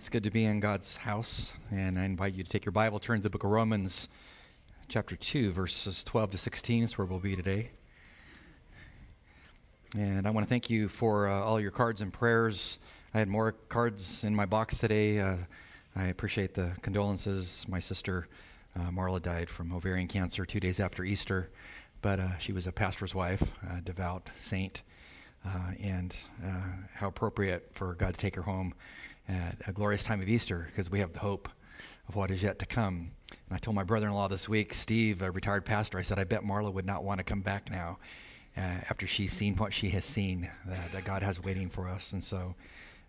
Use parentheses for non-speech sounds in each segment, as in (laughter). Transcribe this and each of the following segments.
It's good to be in God's house, and I invite you to take your Bible, turn to the book of Romans, chapter 2, verses 12 to 16. Is where we'll be today. And I want to thank you for uh, all your cards and prayers. I had more cards in my box today. Uh, I appreciate the condolences. My sister uh, Marla died from ovarian cancer two days after Easter, but uh, she was a pastor's wife, a devout saint, uh, and uh, how appropriate for God to take her home at a glorious time of Easter because we have the hope of what is yet to come. And I told my brother in law this week, Steve, a retired pastor, I said, I bet Marla would not want to come back now uh, after she's seen what she has seen that, that God has waiting for us. And so,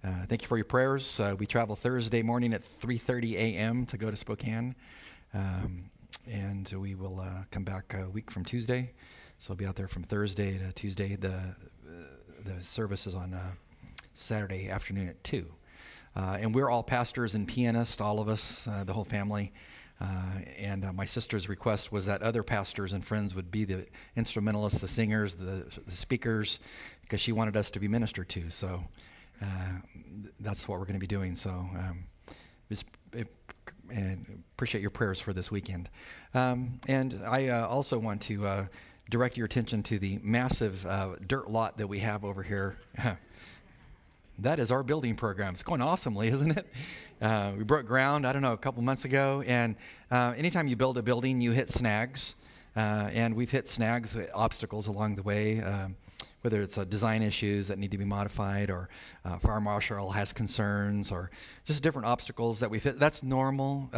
uh, thank you for your prayers. Uh, we travel Thursday morning at 3:30 a.m. to go to Spokane, um, and we will uh, come back a week from Tuesday. So I'll be out there from Thursday to Tuesday. The uh, the service is on uh, Saturday afternoon at two. Uh, and we're all pastors and pianists, all of us, uh, the whole family. Uh, and uh, my sister's request was that other pastors and friends would be the instrumentalists, the singers, the, the speakers, because she wanted us to be ministered to. So uh, that's what we're going to be doing. So um, just and appreciate your prayers for this weekend. Um, and I uh, also want to direct your attention to the massive dirt lot that we have over here. (laughs) that is our building program. It's going awesomely, (laughs) isn't it? Uh, we broke ground, I don't know, a couple months ago. And uh, anytime you build a building, you hit snags. Uh, and we've hit snags, uh, obstacles along the way, um, whether it's uh, design issues that need to be modified, or uh, fire marshal has concerns, or just different obstacles that we've hit. That's normal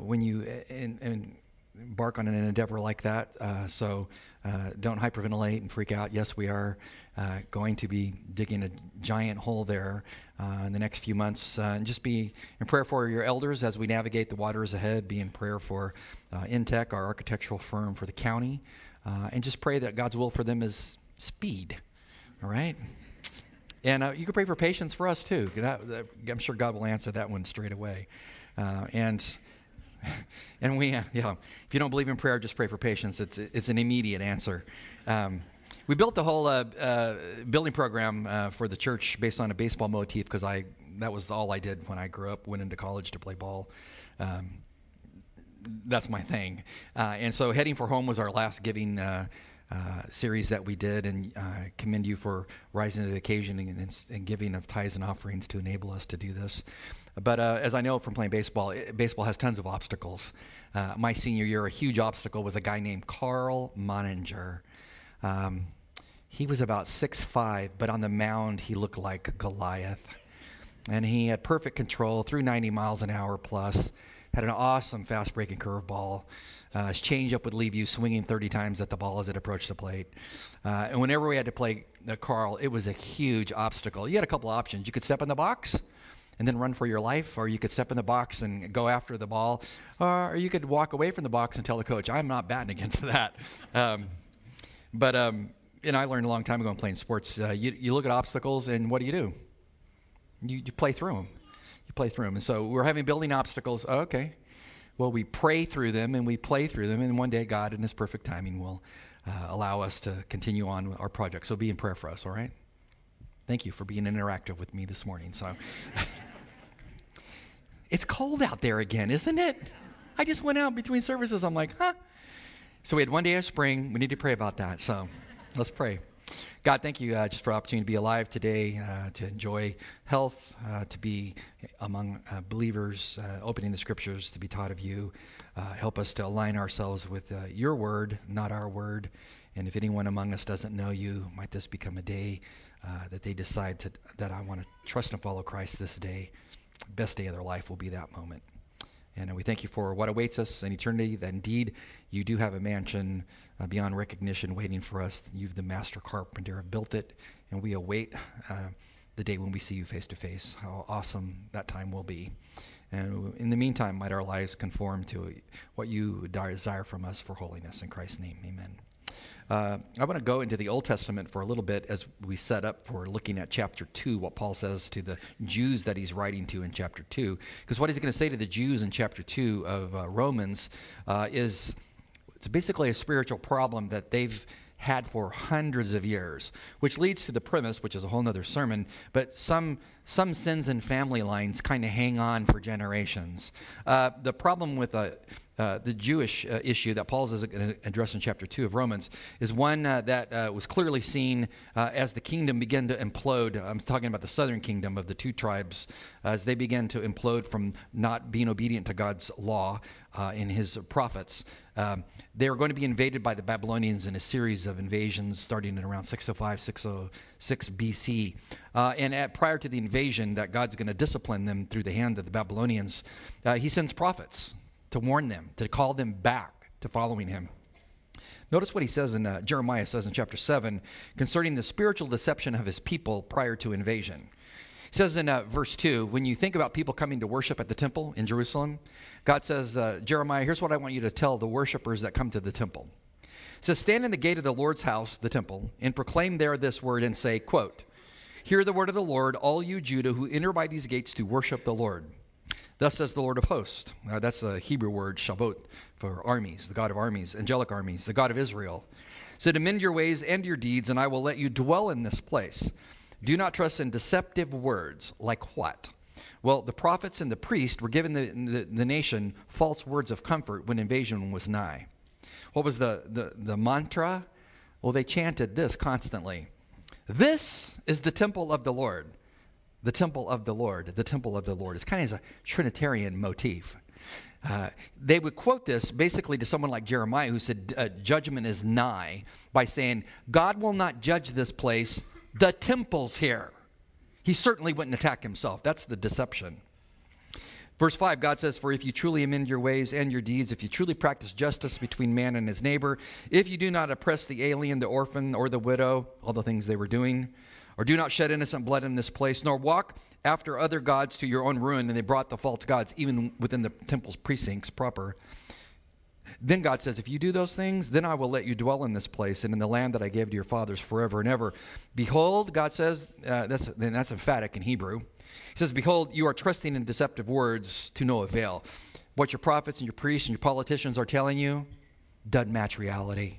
when you, in embark on an endeavor like that. Uh, so uh, don't hyperventilate and freak out. Yes, we are uh, going to be digging a giant hole there uh, in the next few months. Uh, and just be in prayer for your elders as we navigate the waters ahead. Be in prayer for uh, Intech, our architectural firm for the county. and just pray that God's will for them is speed. All right? And you can pray for patience for us too. That, that, I'm sure God will answer that one straight away. and (laughs) and we, uh, (laughs) know, if you don't believe in prayer, just pray for patience. It's, it's an immediate answer. Um, we built the whole uh, uh, building program uh, for the church based on a baseball motif because I that was all I did when I grew up. Went into college to play ball. Um, that's my thing. Uh, and so, heading for home was our last giving. Uh, uh, series that we did, and uh, commend you for rising to the occasion and, and, and, giving of tithes and offerings to enable us to do this. But uh, as I know from playing baseball, it, baseball has tons of obstacles. Uh, my senior year, a huge obstacle was a guy named Carl Moninger. Um, he was about six five, but on the mound, he looked like Goliath. And he had perfect control, through 90 miles an hour plus, had an awesome fast breaking curveball. Uh, his changeup would leave you swinging 30 times at the ball as it approached the plate. Uh, and whenever we had to play uh, Carl, it was a huge obstacle. You had a couple options. You could step in the box, and then run for your life, or you could step in the box and go after the ball, or you could walk away from the box and tell the coach, I'm not batting against (laughs) that. Um, but, um, and I learned a long time ago in playing sports, uh, you, you look at obstacles, and what do you do? You, you play through them. You play through them. And so we're having building obstacles. Oh, okay. Well, we pray through them and we play through them, and one day God, in His perfect timing, will uh, allow us to continue on with our project. So be in prayer for us, all right? Thank you for being interactive with me this morning. So. (laughs) It's cold out there again, isn't it? I just went out between services. I'm like, huh? So we had one day of spring. We need to pray about that. So let's pray. God, thank you uh, just for opportunity to be alive today, uh, to enjoy health, uh, to be among uh, believers, uh, opening the scriptures, to be taught of you. Uh, help us to align ourselves with your word, not our word. And if anyone among us doesn't know you, might this become a day that they decide to, that I want to trust and follow Christ this day best day of their life will be that moment. And we thank you for what awaits us in eternity, that indeed you do have a mansion uh, beyond recognition waiting for us. You've the master carpenter have built it, and we await uh, the day when we see you face to face. How awesome that time will be. And in the meantime, might our lives conform to what you desire from us for holiness. In Christ's name, amen. Uh, I want to go into the Old Testament for a little bit as we set up for looking at chapter 2, what Paul says to the Jews that he's writing to in chapter 2. Because what he's going to say to the Jews in chapter 2 of uh, Romans uh, is it's basically a spiritual problem that they've had for hundreds of years, which leads to the premise, which is a whole other sermon, but some, some sins and family lines kind of hang on for generations. Uh, the problem with a uh, the Jewish uh, issue that Paul is going to address in chapter 2 of Romans is one uh, that uh, was clearly seen uh, as the kingdom began to implode. I'm talking about the southern kingdom of the two tribes as they began to implode from not being obedient to God's law in his prophets. Um, they were going to be invaded by the Babylonians in a series of invasions starting in around 605, 606 BC. and at, prior to the invasion, that God's going to discipline them through the hand of the Babylonians, he sends prophets to warn them, to call them back to following him. Notice what he says in uh, Jeremiah says in chapter 7 concerning the spiritual deception of his people prior to invasion. He says in uh, verse 2 when you think about people coming to worship at the temple in Jerusalem, God says, uh, Jeremiah, here's what I want you to tell the worshipers that come to the temple. It says, Stand in the gate of the Lord's house, the temple, and proclaim there this word and say, quote, Hear the word of the Lord, all you Judah who enter by these gates to worship the Lord. Thus says the Lord of hosts. Uh, that's the Hebrew word Sabaoth for armies, the God of armies, angelic armies, the God of Israel. Said, Amend your ways and your deeds, and I will let you dwell in this place. Do not trust in deceptive words. Like what? Well, the prophets and the priest were giving the, the, the nation false words of comfort when invasion was nigh. What was the, the, the mantra? Well, they chanted this constantly This is the temple of the Lord the temple of the Lord, the temple of the Lord. It's kind of a Trinitarian motif. Uh, they would quote this basically to someone like Jeremiah, who said, uh, Judgment is nigh, by saying, God will not judge this place, the temple's here. He certainly wouldn't attack himself. That's the deception. Verse 5, God says, For if you truly amend your ways and your deeds, if you truly practice justice between man and his neighbor, if you do not oppress the alien, the orphan, or the widow, all the things they were doing, or do not shed innocent blood in this place, nor walk after other gods to your own ruin. And they brought the false gods even within the temple's precincts proper. Then God says, If you do those things, then I will let you dwell in this place and in the land that I gave to your fathers forever and ever. Behold, God says, uh, that's, then that's emphatic in Hebrew. He says, Behold, you are trusting in deceptive words to no avail. What your prophets and your priests and your politicians are telling you doesn't match reality.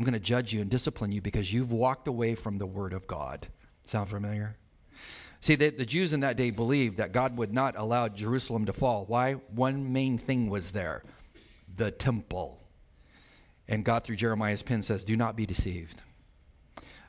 I'm going to judge you and discipline you because you've walked away from the word of God. Sound familiar? See, the, the Jews in that day believed that God would not allow Jerusalem to fall. Why? One main thing was there the temple. And God, through Jeremiah's pen, says, Do not be deceived.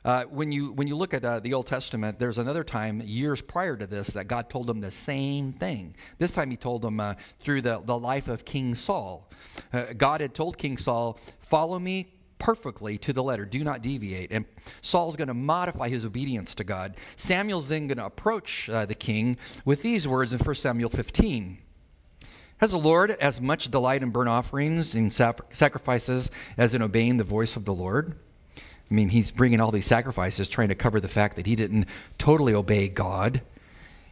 Uh, when, you, when you look at uh, the Old Testament, there's another time, years prior to this, that God told them the same thing. This time he told them uh, through the, the life of King Saul. Uh, God had told King Saul, Follow me, perfectly to the letter. Do not deviate. And Saul's going to modify his obedience to God. Samuel's then going to approach uh, the king with these words in 1 Samuel 15. Has the Lord as much delight in burnt offerings and sacrifices as in obeying the voice of the Lord? I mean, he's bringing all these sacrifices, trying to cover the fact that he didn't totally obey God.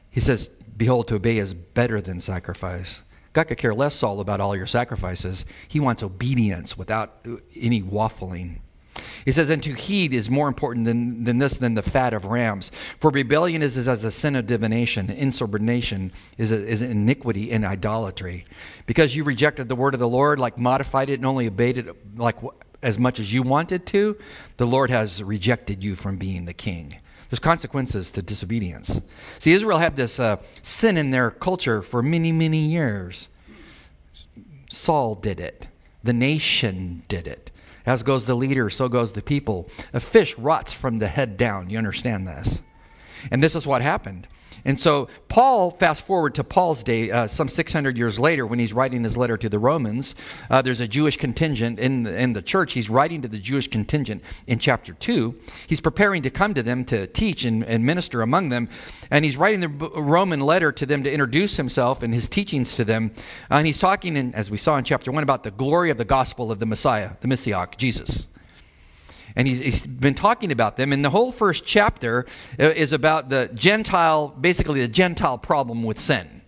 He says, Behold, to obey is better than sacrifice. God could care less, Saul, about all your sacrifices. He wants obedience without any waffling. He says, and to heed is more important than, than this, than the fat of rams. For rebellion is, is as a sin of divination, insubordination is, a, is iniquity and idolatry. Because you rejected the word of the Lord, like modified it and only obeyed it like as much as you wanted to, the Lord has rejected you from being the king. There's consequences to disobedience. See, Israel had this uh, sin in their culture for many, many years. Saul did it, the nation did it. As goes the leader, so goes the people. A fish rots from the head down. You understand this? And this is what happened. And so, Paul, fast forward to Paul's day, uh, some 600 years later, when he's writing his letter to the Romans, uh, there's a Jewish contingent in the, in the church. He's writing to the Jewish contingent in chapter 2. He's preparing to come to them to teach and, and minister among them. And he's writing the Roman letter to them to introduce himself and his teachings to them. Uh, and he's talking, in, as we saw in chapter 1, about the glory of the gospel of the Messiah, the Messiah, Jesus and he's, he's been talking about them. And the whole first chapter uh, is about the Gentile, basically the Gentile problem with sin.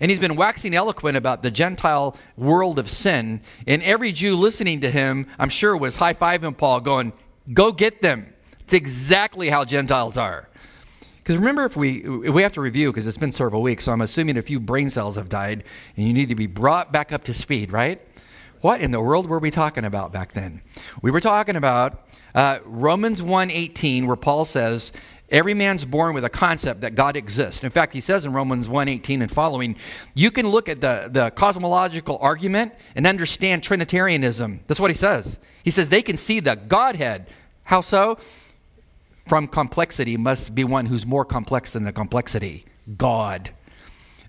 And he's been waxing eloquent about the Gentile world of sin. And every Jew listening to him, I'm sure, was high fiving Paul, going, Go get them. It's exactly how Gentiles are. Because remember, if we if we have to review, because it's been several weeks, so I'm assuming a few brain cells have died, and you need to be brought back up to speed, right? What in the world were we talking about back then? We were talking about uh, Romans 1.18 where Paul says, Every man's born with a concept that God exists. In fact, he says in Romans 1:18 and following, you can look at the, the cosmological argument and understand Trinitarianism. That's what he says. He says they can see the Godhead. How so? From complexity must be one who's more complex than the complexity. God.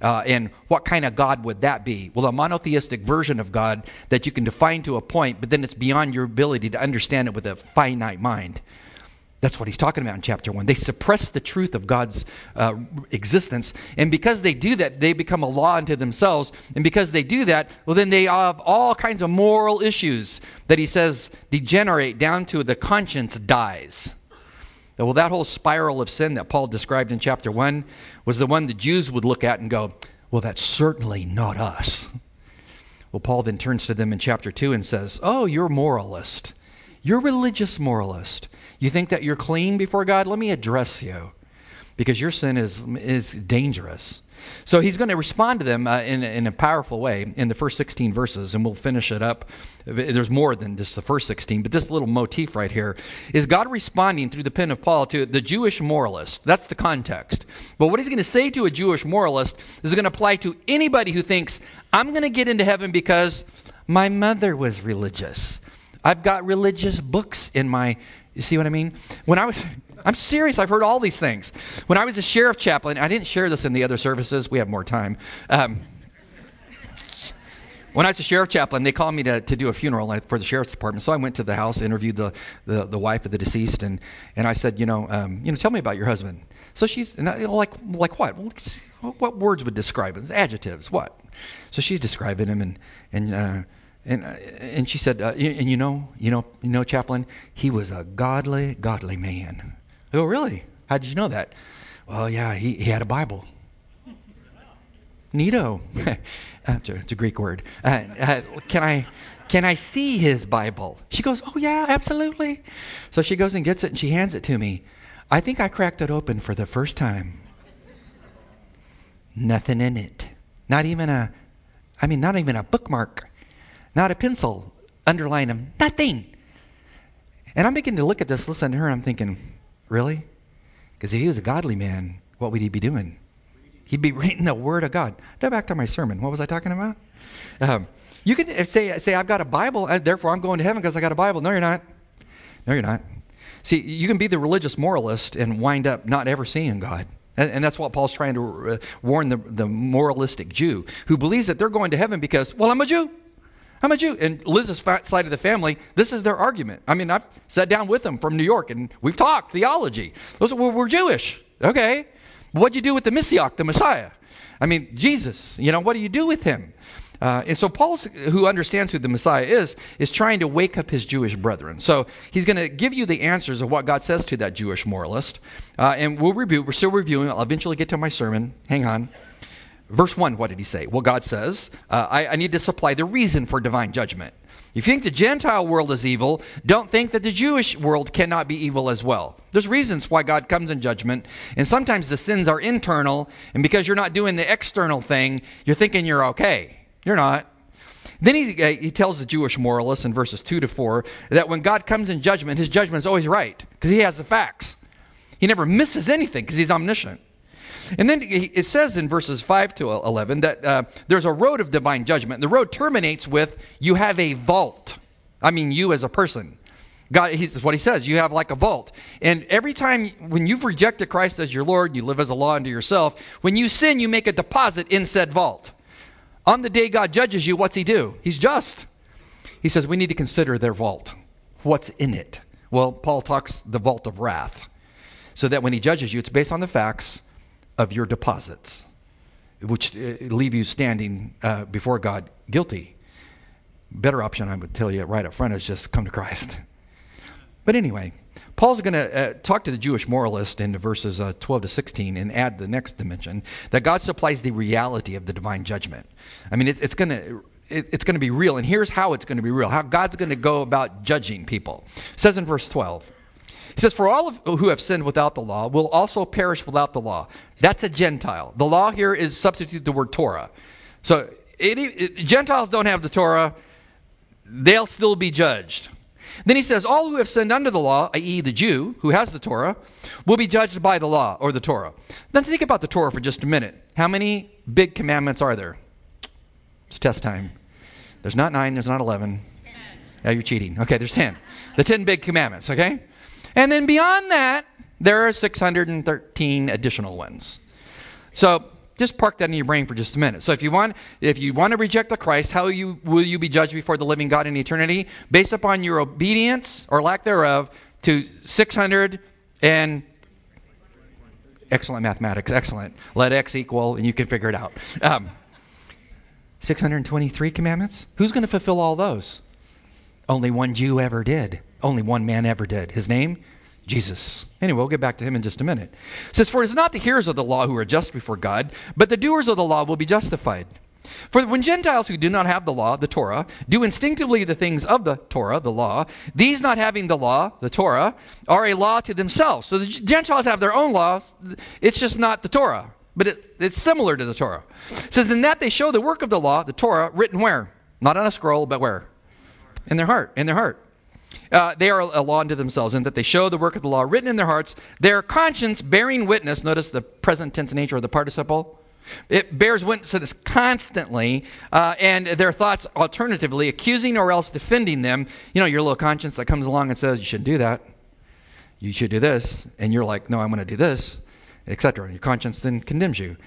Uh, and what kind of God would that be? Well, a monotheistic version of God that you can define to a point, but then it's beyond your ability to understand it with a finite mind. That's what he's talking about in chapter one. They suppress the truth of God's uh, existence. And because they do that, they become a law unto themselves. And because they do that, well, then they have all kinds of moral issues that he says degenerate down to the conscience dies. Well, that whole spiral of sin that Paul described in chapter 1 was the one the Jews would look at and go, Well, that's certainly not us. Well, Paul then turns to them in chapter 2 and says, Oh, you're moralist. You're religious moralist. You think that you're clean before God? Let me address you because your sin is, is dangerous. So he's going to respond to them uh, in, in a powerful way in the first 16 verses, and we'll finish it up. There's more than just the first 16, but this little motif right here is God responding through the pen of Paul to the Jewish moralist. That's the context. But what he's going to say to a Jewish moralist is going to apply to anybody who thinks, I'm going to get into heaven because my mother was religious. I've got religious books in my. You see what I mean? When I was I'm serious. I've heard all these things. When I was a sheriff chaplain, I didn't share this in the other services. We have more time. Um, when I was a sheriff chaplain, they called me to, to do a funeral for the sheriff's department. So I went to the house, interviewed the, the, the wife of the deceased, and, and I said, you know, um, you know, tell me about your husband. So she's I, like, like what? what words would describe him? Adjectives. What? So she's describing him, and and uh, and, uh, and she said, uh, and you know, you know, you know, chaplain, he was a godly, godly man. Oh, really? How did you know that? Well, yeah, he, he had a Bible. Neato. (laughs) it's a Greek word. Uh, uh, can I can I see his Bible? She goes, Oh, yeah, absolutely. So she goes and gets it and she hands it to me. I think I cracked it open for the first time. Nothing in it. Not even a, I mean, not even a bookmark, not a pencil. Underline him. Nothing. And I'm beginning to look at this, listen to her, I'm thinking, Really? Because if he was a godly man, what would he be doing? He'd be reading the Word of God. Now back to my sermon. What was I talking about? Um, you could say, say, I've got a Bible, and therefore I'm going to heaven because I got a Bible. No, you're not. No, you're not. See, you can be the religious moralist and wind up not ever seeing God. And, and that's what Paul's trying to uh, warn the, the moralistic Jew who believes that they're going to heaven because, well, I'm a Jew. I'm a Jew. And Liz's side of the family, this is their argument. I mean, I've sat down with them from New York and we've talked theology. Those are, we're, we're Jewish. Okay. What'd you do with the Messiah, the Messiah? I mean, Jesus, you know, what do you do with him? Uh, and so Paul, who understands who the Messiah is, is trying to wake up his Jewish brethren. So he's going to give you the answers of what God says to that Jewish moralist. Uh, and we'll review. We're still reviewing. I'll eventually get to my sermon. Hang on. Verse 1, what did he say? Well, God says, uh, I, I need to supply the reason for divine judgment. If you think the Gentile world is evil, don't think that the Jewish world cannot be evil as well. There's reasons why God comes in judgment, and sometimes the sins are internal, and because you're not doing the external thing, you're thinking you're okay. You're not. Then he, uh, he tells the Jewish moralists in verses 2 to 4 that when God comes in judgment, his judgment is always right because he has the facts. He never misses anything because he's omniscient. And then it says in verses 5 to 11 that uh, there's a road of divine judgment. The road terminates with you have a vault. I mean, you as a person. God, he's what he says. You have like a vault. And every time when you've rejected Christ as your Lord, you live as a law unto yourself. When you sin, you make a deposit in said vault. On the day God judges you, what's he do? He's just. He says we need to consider their vault. What's in it? Well, Paul talks the vault of wrath. So that when he judges you, it's based on the facts of your deposits, which uh, leave you standing uh, before God guilty. Better option, I would tell you right up front, is just come to Christ. (laughs) But anyway, Paul's going to uh, talk to the Jewish moralist in verses uh, 12 to 16 and add the next dimension that God supplies the reality of the divine judgment. I mean, it, it's going to. it's going to be real, and here's how it's going to be real. How God's going to go about judging people. It says in verse 12, he says, For all of, who have sinned without the law will also perish without the law. That's a Gentile. The law here is substitute the word Torah. So it, it, Gentiles don't have the Torah. they'll still be judged. Then he says, All who have sinned under the law, i.e., the Jew who has the Torah, will be judged by the law or the Torah. Then think about the Torah for just a minute. How many big commandments are there? It's test time. There's not nine, there's not 11. Yeah, you're cheating. Okay, there's 10. The 10 big commandments, okay? And then beyond that, there are 613 additional ones. So just park that in your brain for just a minute. So if you want, if you want to reject the Christ, how you, will you be judged before the living God in eternity? Based upon your obedience or lack thereof to 600 and excellent mathematics, excellent. Let x equal, and you can figure it out. Um, 623 commandments? Who's going to fulfill all those? Only one Jew ever did. Only one man ever did. His name? Jesus. Anyway, we'll get back to him in just a minute. It says, For it is not the hearers of the law who are just before God, but the doers of the law will be justified. For when Gentiles who do not have the law, the Torah, do instinctively the things of the Torah, the law, these not having the law, the Torah, are a law to themselves. So the Gentiles have their own laws. It's just not the Torah, but it, it's similar to the Torah. It says, In that they show the work of the law, the Torah, written where? Not on a scroll, but where? In their heart. In their heart. Uh, they are a law unto themselves, in that they show the work of the law written in their hearts, their conscience bearing witness. Notice the present tense nature of the participle. It bears witness constantly, uh, and their thoughts alternatively, accusing or else defending them. You know, your little conscience that comes along and says, You shouldn't do that. You should do this. And you're like, No, I'm going to do this, etc. Your conscience then condemns you.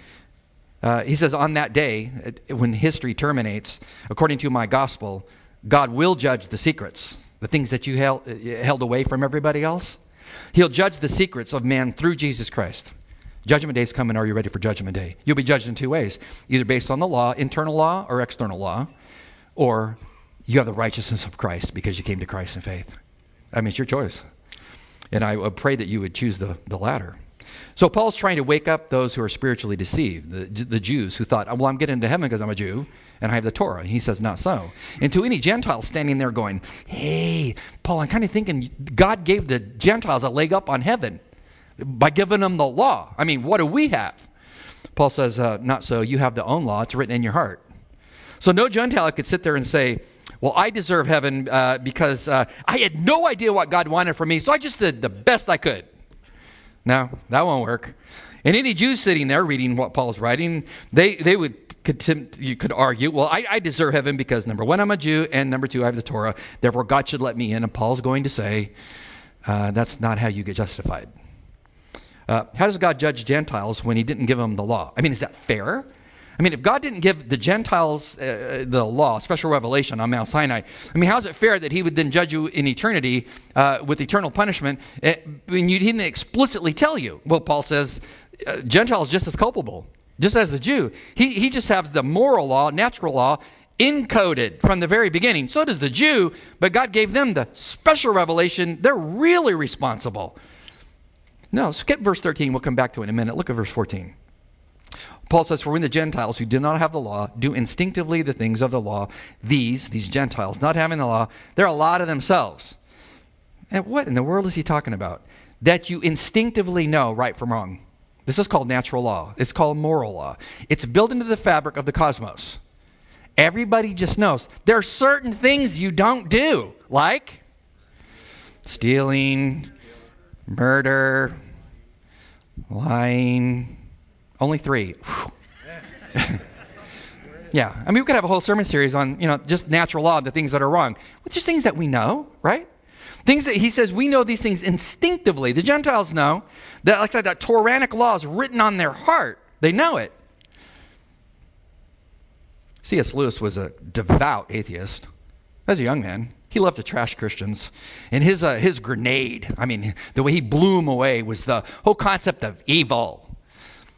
Uh, he says, On that day, when history terminates, according to my gospel, God will judge the secrets the things that you held, held away from everybody else. He'll judge the secrets of man through Jesus Christ. Judgment day is coming. Are you ready for judgment day? You'll be judged in two ways either based on the law, internal law, or external law, or you have the righteousness of Christ because you came to Christ in faith. I mean, it's your choice. And I pray that you would choose the, the latter. So Paul's trying to wake up those who are spiritually deceived, the, the Jews who thought, well, I'm getting into heaven because I'm a Jew and I have the Torah. And he says, not so. And to any Gentile standing there going, hey, Paul, I'm kind of thinking God gave the Gentiles a leg up on heaven by giving them the law. I mean, what do we have? Paul says, uh, not so. You have the own law, it's written in your heart. So no Gentile could sit there and say, well, I deserve heaven uh, because uh, I had no idea what God wanted for me, so I just did the best I could. No, that won't work. And any Jews sitting there reading what Paul's writing, they, they would could, you could argue, well, I, I, deserve heaven because number one, I'm a Jew, and number two, I have the Torah. Therefore, God should let me in. And Paul's going to say, uh, that's not how you get justified. Uh, how does God judge Gentiles when he didn't give them the law? I mean, is that fair? I mean, if God didn't give the Gentiles uh, the law, special revelation on Mount Sinai, I mean, how is it fair that he would then judge you in eternity uh, with eternal punishment uh, when you didn't explicitly tell you? Well, Paul says uh, Gentiles just as culpable just as the Jew. He, he just has the moral law, natural law, encoded from the very beginning. So does the Jew, but God gave them the special revelation. They're really responsible. No, skip verse 13. We'll come back to it in a minute. Look at verse 14. Paul says, For when the Gentiles who did not have the law do instinctively the things of the law, these, these Gentiles, not having the law, they're a lot of themselves. And what in the world is he talking about? That you instinctively know right from wrong. This is called natural law. It's called moral law. It's built into the fabric of the cosmos. Everybody just knows there are certain things you don't do, like stealing, murder, lying. Only three. (laughs) yeah, I mean, we could have a whole sermon series on, you know, just natural law, the things that are wrong. Well, just things that we know, right? Things that he says we know these things instinctively. The Gentiles know that, like I said, that Toranic law is written on their heart. They know it. C.S. Lewis was a devout atheist. As a young man, he loved to trash Christians. And his, uh, his grenade, I mean, the way he blew them away was the whole concept of evil.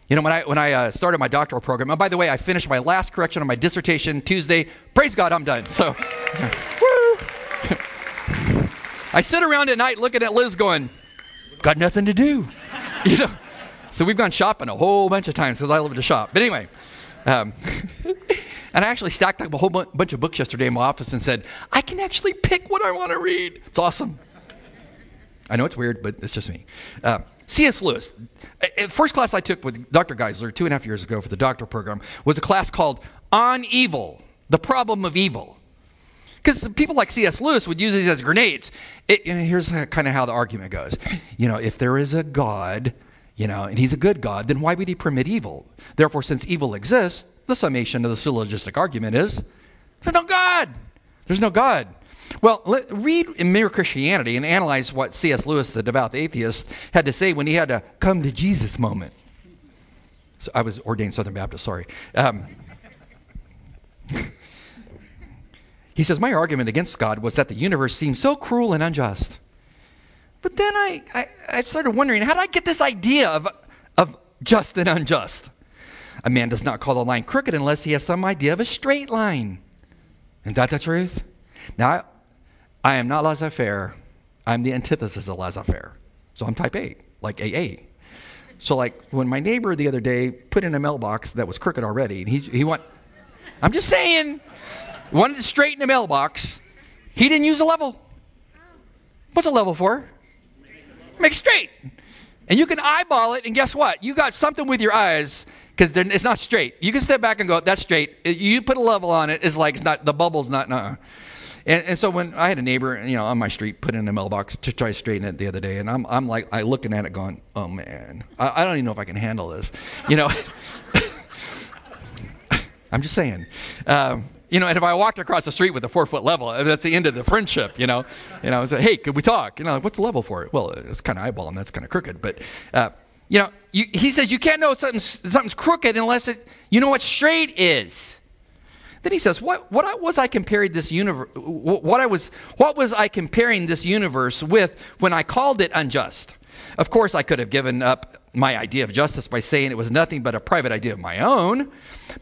You know, when I, when I uh, started my doctoral program, and by the way, I finished my last correction on my dissertation Tuesday. Praise God, I'm done. So, (laughs) woo! I sit around at night looking at Liz going, got nothing to do. (laughs) you know? So we've gone shopping a whole bunch of times because I love to shop. But anyway, um, (laughs) and I actually stacked up a whole bu- bunch of books yesterday in my office and said, I can actually pick what I want to read. It's awesome. I know it's weird, but it's just me. Uh, C.S. Lewis. First class I took with Dr. Geisler two and a half years ago for the doctoral program was a class called On Evil, the Problem of Evil. Because people like C.S. Lewis would use these as grenades. It, you know, here's kind of how the argument goes. You know, if there is a God, you know, and he's a good God, then why would he permit evil? Therefore, since evil exists, the summation of the syllogistic argument is there's no God. There's no God. Well, let, read in Mere Christianity and analyze what C.S. Lewis, the devout atheist, had to say when he had a come to Jesus moment. So I was ordained Southern Baptist, sorry. Um, (laughs) he says, My argument against God was that the universe seemed so cruel and unjust. But then I, I, I started wondering, how did I get this idea of, of just and unjust? A man does not call the line crooked unless he has some idea of a straight line. Isn't that the truth? Now, I am not laissez faire. I'm the antithesis of laissez faire. So I'm type A, like AA. So, like, when my neighbor the other day put in a mailbox that was crooked already, and he, he went, I'm just saying, wanted to straighten the mailbox, he didn't use a level. What's a level for? Make straight. And you can eyeball it, and guess what? You got something with your eyes because it's not straight. You can step back and go, that's straight. You put a level on it, it's like it's not, the bubble's not, no. And, and, so when I had a neighbor, you know, on my street put in a mailbox to try to straighten it the other day, and I'm, I'm like, I looking at it going, oh man, I, I don't even know if I can handle this. You know, (laughs) I'm just saying. Um, you know, and if I walked across the street with a four foot level, that's the end of the friendship, you know. Know, I say, hey, could we talk? You know, what's the level for it? Well, it's kind of eyeballing, that's kind of crooked. But, uh, you know, you, he says you can't know something's, something's crooked unless it, you know what straight is. Then he says, "What what was I comparing this universe? What I was what was I comparing this universe with when I called it unjust? Of course, I could have given up my idea of justice by saying it was nothing but a private idea of my own.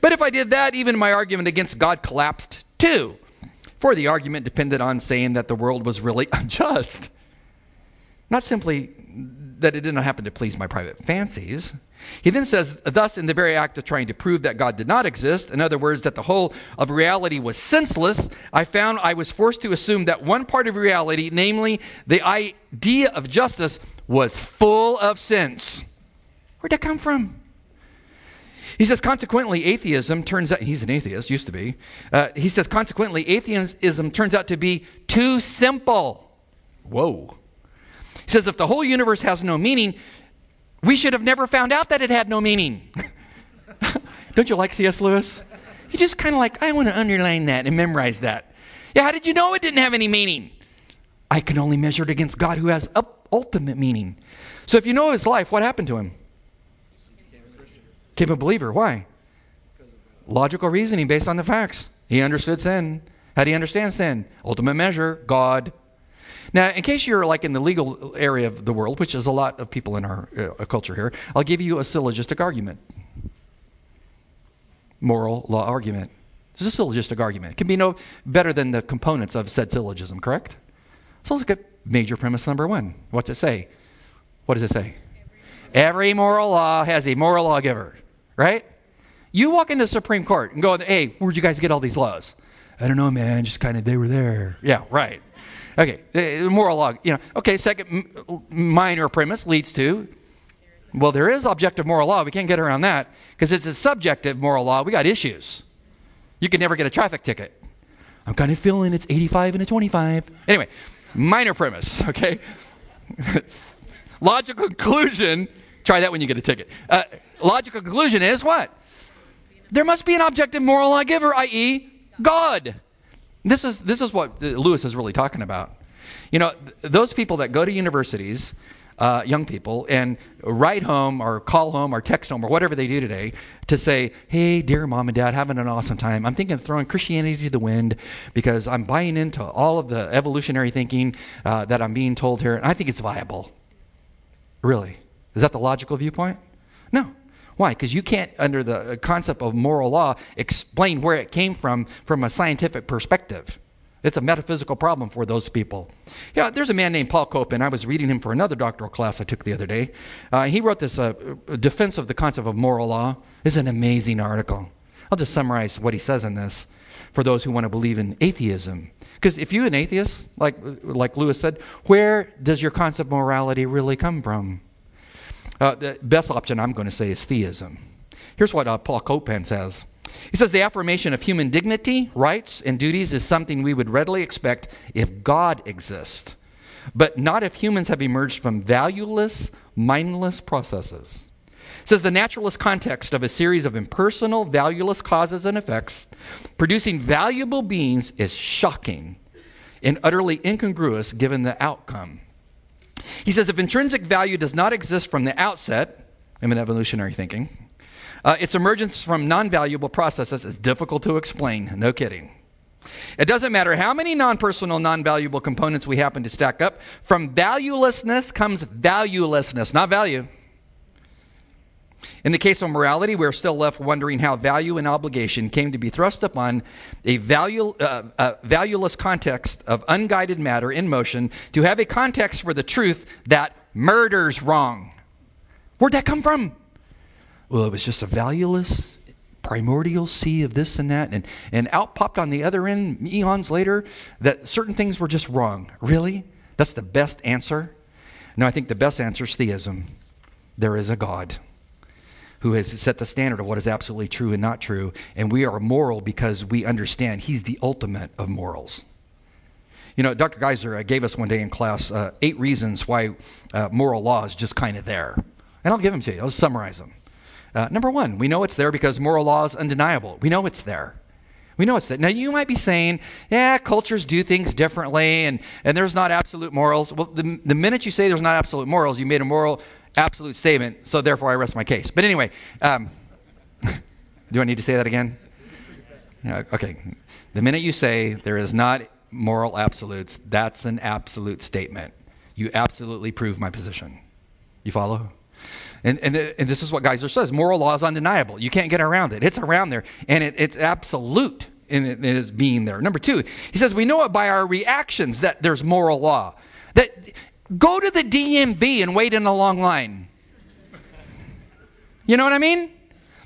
But if I did that, even my argument against God collapsed too. For the argument depended on saying that the world was really (laughs) unjust, not simply that it didn't happen to please my private fancies." He then says, thus, in the very act of trying to prove that God did not exist, in other words, that the whole of reality was senseless, I found I was forced to assume that one part of reality, namely the idea of justice, was full of sense. Where'd that come from? He says, consequently, atheism turns out, he's an atheist, used to be. Uh, he says, consequently, atheism turns out to be too simple. Whoa. He says, if the whole universe has no meaning, we should have never found out that it had no meaning. (laughs) Don't you like C.S. Lewis? He just kind of like, I want to underline that and memorize that. Yeah, how did you know it didn't have any meaning? I can only measure it against God who has ultimate meaning. So if you know his life, what happened to him? Became a believer. Why? Logical reasoning based on the facts. He understood sin. How do you understand sin? Ultimate measure, God. Now, in case you're like in the legal area of the world, which is a lot of people in our uh, culture here, I'll give you a syllogistic argument. Moral law argument. It's a syllogistic argument. It can be no better than the components of said syllogism, correct? So let's look at major premise number one. What's it say? What does it say? Every moral law has a moral lawgiver, right? You walk into the Supreme Court and go, hey, where'd you guys get all these laws? I don't know, man. Just kind of, they were there. Yeah, right. Okay, the moral law, you know. Okay, second minor premise leads to, well, there is objective moral law. We can't get around that because it's a subjective moral law. We got issues. You can never get a traffic ticket. I'm kind of feeling it's 85 and a 25. Anyway, minor premise, (laughs) okay? logical conclusion, try that when you get a ticket. Uh, logical conclusion is what? There must be an objective moral lawgiver, i.e., God. This is, this is what Lewis is really talking about. You know, th- those people that go to universities, uh, young people, and write home or call home or text home or whatever they do today to say, hey, dear mom and dad, having an awesome time. I'm thinking of throwing Christianity to the wind because I'm buying into all of the evolutionary thinking uh, that I'm being told here, and I think it's viable. Really? Is that the logical viewpoint? No. Why? Because you can't, under the concept of moral law, explain where it came from from a scientific perspective. It's a metaphysical problem for those people. Yeah, there's a man named Paul Copan. I was reading him for another doctoral class I took the other day. Uh, he wrote this uh, defense of the concept of moral law. It's an amazing article. I'll just summarize what he says in this for those who want to believe in atheism. Because if you're an atheist, like, like Lewis said, where does your concept of morality really come from? Uh, the best option I'm going to say is theism. Here's what uh, Paul Copan says. He says the affirmation of human dignity, rights, and duties is something we would readily expect if God exists, but not if humans have emerged from valueless, mindless processes. Says the naturalist context of a series of impersonal, valueless causes and effects producing valuable beings is shocking and utterly incongruous given the outcome. He says if intrinsic value does not exist from the outset, I'm in evolutionary thinking, uh, its emergence from non valuable processes is difficult to explain. No kidding. It doesn't matter how many non personal, non valuable components we happen to stack up. From valuelessness comes valuelessness, not value. In the case of morality, we're still left wondering how value and obligation came to be thrust upon a, value, uh, a valueless context of unguided matter in motion to have a context for the truth that murder's wrong. Where'd that come from? Well, it was just a valueless primordial sea of this and that, and, and out popped on the other end eons later that certain things were just wrong. Really? That's the best answer? No, I think the best answer is theism. There is a God who has set the standard of what is absolutely true and not true, and we are moral because we understand He's the ultimate of morals. You know, Dr. Geisler uh, gave us one day in class uh, eight reasons why uh, moral law is just kind of there. And I'll give them to you, I'll summarize them. Uh, number one, we know it's there because moral law is undeniable. We know it's there. We know it's there. Now, you might be saying, yeah, cultures do things differently and, and there's not absolute morals. Well, the, the minute you say there's not absolute morals, you made a moral absolute statement, so therefore I rest my case. But anyway, um, (laughs) do I need to say that again? Okay. The minute you say there is not moral absolutes, that's an absolute statement. You absolutely prove my position. You follow? And, and, and this is what Geisler says moral law is undeniable. You can't get around it. It's around there, and it, it's absolute in, in its being there. Number two, he says we know it by our reactions that there's moral law. That go to the DMV and wait in a long line. You know what I mean?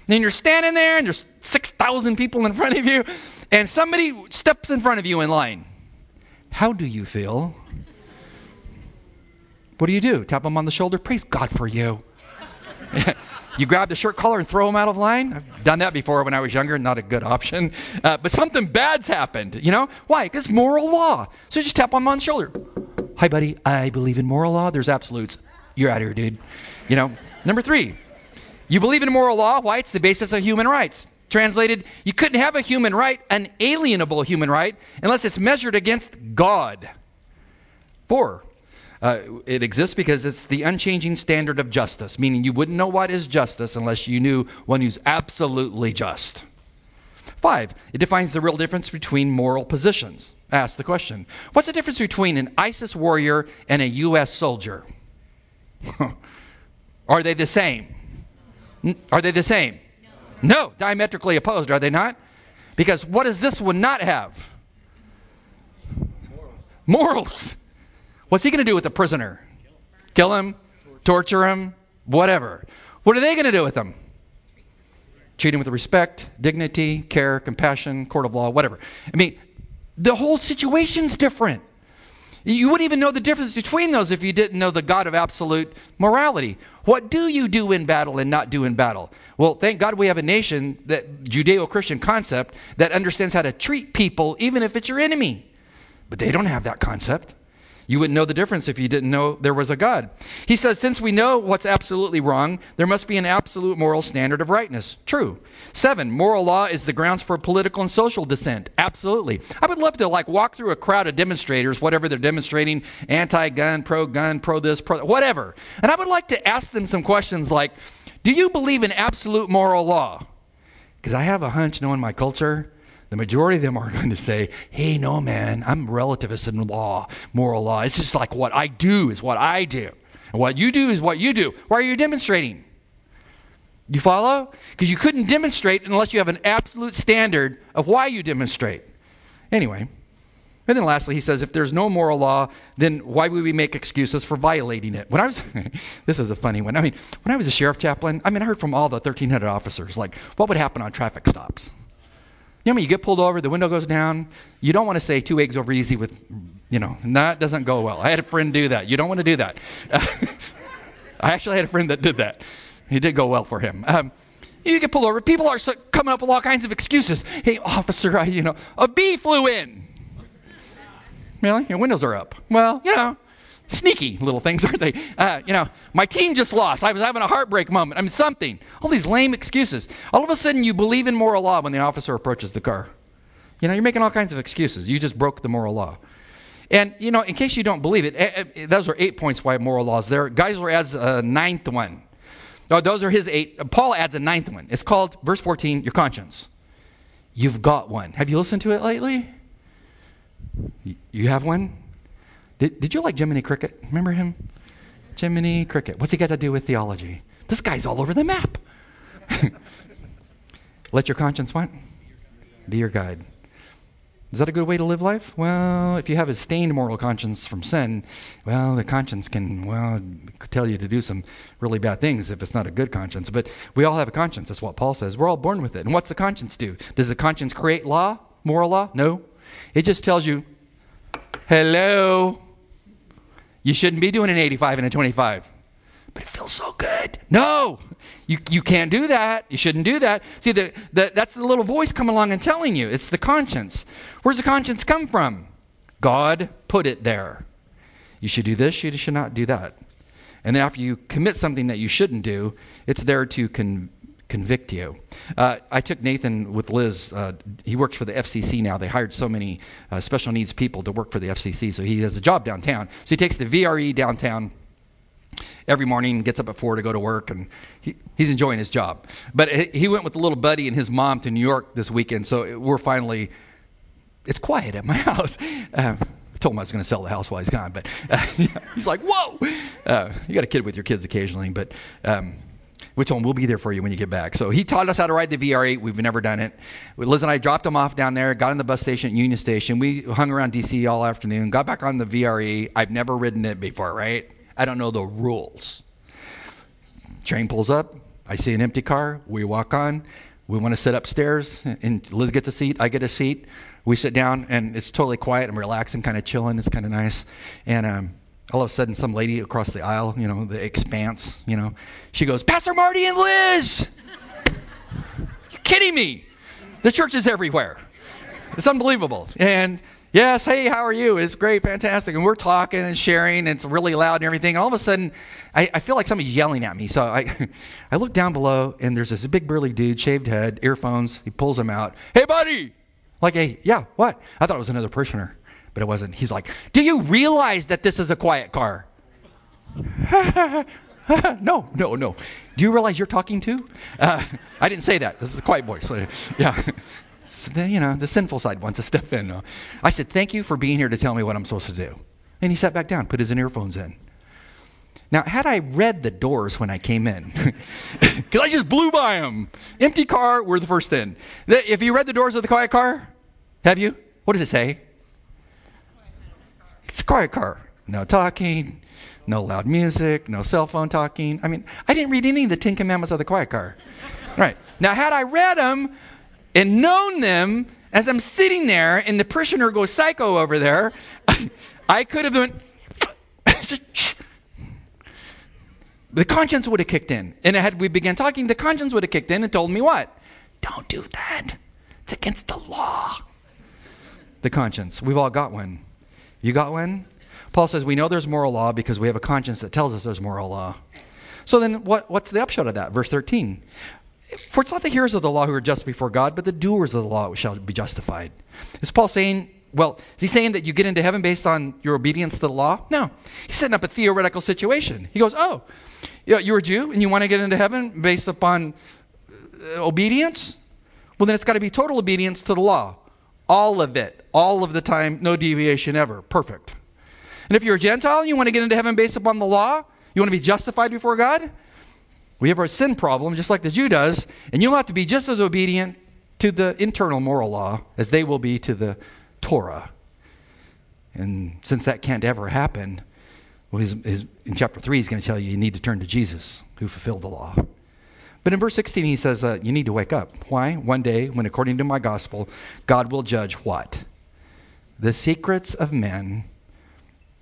Then you're standing there and there's 6,000 people in front of you, and somebody steps in front of you in line. How do you feel? What do you do? Tap them on the shoulder? Praise God for you. (laughs) you grab the shirt collar and throw them out of line. I've done that before when I was younger, not a good option. Uh, but something bad's happened, you know? Why? Because moral law. So you just tap them on the shoulder. Hi, buddy. I believe in moral law. There's absolutes. You're out of here, dude. You know? Number three, you believe in moral law. Why? It's the basis of human rights. Translated, you couldn't have a human right, an alienable human right, unless it's measured against God. Four, uh, it exists because it's the unchanging standard of justice, meaning you wouldn't know what is justice unless you knew one who's absolutely just. Five, it defines the real difference between moral positions. Ask the question What's the difference between an ISIS warrior and a U.S. soldier? (laughs) are they the same? Are they the same? No. no, diametrically opposed, are they not? Because what does this one not have? Morals. Morals. What's he going to do with the prisoner? Kill him, torture him, whatever. What are they going to do with him? Treat him with respect, dignity, care, compassion, court of law, whatever. I mean, the whole situation's different. You wouldn't even know the difference between those if you didn't know the God of absolute morality. What do you do in battle and not do in battle? Well, thank God we have a nation that Judeo Christian concept that understands how to treat people even if it's your enemy. But they don't have that concept. You wouldn't know the difference if you didn't know there was a God. He says, since we know what's absolutely wrong, there must be an absolute moral standard of rightness. True. Seven, moral law is the grounds for political and social dissent. Absolutely. I would love to like walk through a crowd of demonstrators, whatever they're demonstrating, anti-gun, pro-gun, pro this, pro whatever. And I would like to ask them some questions like, do you believe in absolute moral law? Because I have a hunch knowing my culture the majority of them are going to say, hey, no, man, I'm relativist in law, moral law. It's just like what I do is what I do. And what you do is what you do. Why are you demonstrating? You follow? Because you couldn't demonstrate unless you have an absolute standard of why you demonstrate. Anyway, and then lastly, he says, if there's no moral law, then why would we make excuses for violating it? When I was, (laughs) this is a funny one. I mean, when I was a sheriff chaplain, I mean, I heard from all the 1,300 officers, like, what would happen on traffic stops? You know, you get pulled over, the window goes down. You don't want to say two eggs over easy with, you know, that doesn't go well. I had a friend do that. You don't want to do that. (laughs) I actually had a friend that did that. He did go well for him. Um, You get pulled over. People are coming up with all kinds of excuses. Hey, officer, I, you know, a bee flew in. Really? Your windows are up. Well, you know, sneaky little things, aren't they? Uh, you know, my team just lost. I was having a heartbreak moment. I mean, something. All these lame excuses. All of a sudden, you believe in moral law when the officer approaches the car. You know, you're making all kinds of excuses. You just broke the moral law. And, you know, in case you don't believe it, eh, eh, those are eight points why moral law is there. Geisler adds a ninth one. Oh, those are his eight. Paul adds a ninth one. It's called, verse 14, your conscience. You've got one. Have you listened to it lately? You have one? Did, did you like Jiminy Cricket? Remember him? Jiminy Cricket. What's he got to do with theology? This guy's all over the map. (laughs) Let your conscience what? Be your guide. Is that a good way to live life? Well, if you have a stained moral conscience from sin, well, the conscience can, well, tell you to do some really bad things if it's not a good conscience. But we all have a conscience. That's what Paul says. We're all born with it. And what's the conscience do? Does the conscience create law, moral law? No. It just tells you, hello, you shouldn't be doing an 85 and a 25. But it feels so good. No, you, you can't do that. You shouldn't do that. See, the, the, that's the little voice coming along and telling you. It's the conscience. Where's the conscience come from? God put it there. You should do this, you should not do that. And then after you commit something that you shouldn't do, it's there to con- convict you. Uh, I took Nathan with Liz. Uh, he works for the FCC now. They hired so many uh, special needs people to work for the FCC, so he has a job downtown. So he takes the VRE downtown every morning, gets up at four to go to work, and he, he's enjoying his job. But he went with a little buddy and his mom to New York this weekend, so we're finally. It's quiet at my (laughs) house. Uh, I told him I was going to sell the house while he's gone, but uh, (laughs) he's like, "Whoa!" Uh, you got a kid with your kids occasionally, but um, we told him we'll be there for you when you get back. So he taught us how to ride the VRE. We've never done it. Liz and I dropped him off down there, got in the bus station at Union Station. We hung around DC all afternoon, got back on the VRE. I've never ridden it before, right? I don't know the rules. Train pulls up. I see an empty car. We walk on. We want to sit upstairs, and Liz gets a seat. I get a seat. We sit down, and it's totally quiet. I'm relaxing, kind of chilling. It's kind of nice. And um, all of a sudden, some lady across the aisle, you know, the expanse, you know, she goes, Pastor Marty and Liz! (laughs) you kidding me? The church is everywhere. It's unbelievable. And yes, hey, how are you? It's great, fantastic. And we're talking and sharing, and it's really loud and everything. And all of a sudden, I, I feel like somebody's yelling at me. So I, (laughs) I look down below, and there's this big burly dude, shaved head, earphones. He pulls them out. Hey, buddy! Like, hey, yeah, what? I thought it was another parishioner but it wasn't. He's like, Do you realize that this is a quiet car? (laughs) no, no, no. Do you realize you're talking to? Uh, I didn't say that. This is a quiet voice. So, yeah. (laughs) So the, you know, the sinful side wants to step in. I said, Thank you for being here to tell me what I'm supposed to do. And he sat back down, put his earphones in. Now, had I read the doors when I came in, (laughs) because I just blew by them, empty car, we're the first in. If you read the doors of the quiet car, have you? What does it say? It's a quiet car. No talking, no loud music, no cell phone talking. I mean, I didn't read any of the Ten Commandments of the quiet car. right. Now, had I read them and known them as I'm sitting there and the parishioner goes psycho over there, (laughs) I could have went, (laughs) the conscience would have kicked in. And had we began talking, the conscience would have kicked in and told me what? Don't do that. It's against the law. The conscience. We've all got one. You got one? Paul says we know there's moral law because we have a conscience that tells us there's moral law. So then what, what's the upshot of that? Verse 13. For it's not the hearers of the law who are just before God, but the doers of the law shall be justified. Is Paul saying, well, is he saying that you get into heaven based on your obedience to the law? No. He's setting up a theoretical situation. He goes, oh, you're a Jew and you want to get into heaven based upon uh, obedience? Well, then it's got to be total obedience to the law. All of it, all of the time, no deviation ever. Perfect. And if you're a Gentile and you want to get into heaven based upon the law, you want to be justified before God, we have our sin problem just like the Jew does, and you'll have to be just as obedient to the internal moral law as they will be to the Torah. And since that can't ever happen, well, his, his, in chapter 3, he's going to tell you you need to turn to Jesus who fulfilled the law. But in verse 16, he says, uh, You need to wake up. Why? One day, when according to my gospel, God will judge what? The secrets of men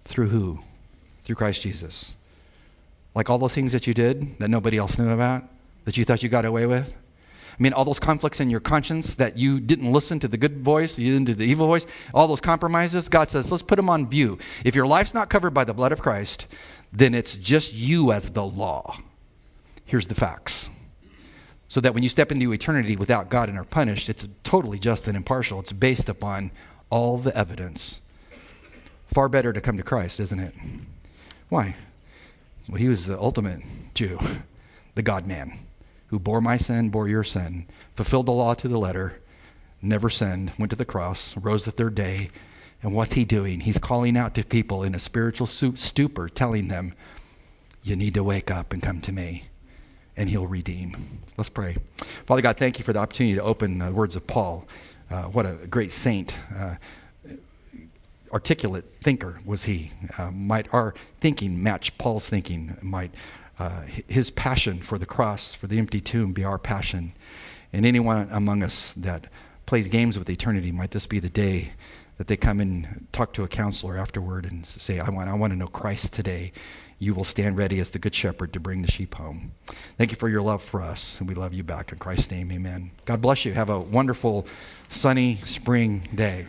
through who? Through Christ Jesus. Like all the things that you did that nobody else knew about, that you thought you got away with, I mean, all those conflicts in your conscience that you didn't listen to the good voice, you didn't do the evil voice, all those compromises, God says, let's put them on view. If your life's not covered by the blood of Christ, then it's just you as the law. Here's the facts. So that when you step into eternity without God and are punished, it's totally just and impartial. It's based upon all the evidence. Far better to come to Christ, isn't it? Why? Well, he was the ultimate Jew, the God man, who bore my sin, bore your sin, fulfilled the law to the letter, never sinned, went to the cross, rose the third day. And what's he doing? He's calling out to people in a spiritual stupor, telling them, You need to wake up and come to me, and he'll redeem. Let's pray. Father God, thank you for the opportunity to open the words of Paul. Uh, what a great saint. Uh, articulate thinker was he. Uh, might our thinking match Paul's thinking? Might uh, his passion for the cross, for the empty tomb, be our passion? And anyone among us that plays games with eternity, might this be the day that they come and talk to a counselor afterward and say, I want, I want to know Christ today. You will stand ready as the good shepherd to bring the sheep home. Thank you for your love for us, and we love you back in Christ's name. Amen. God bless you. Have a wonderful, sunny spring day.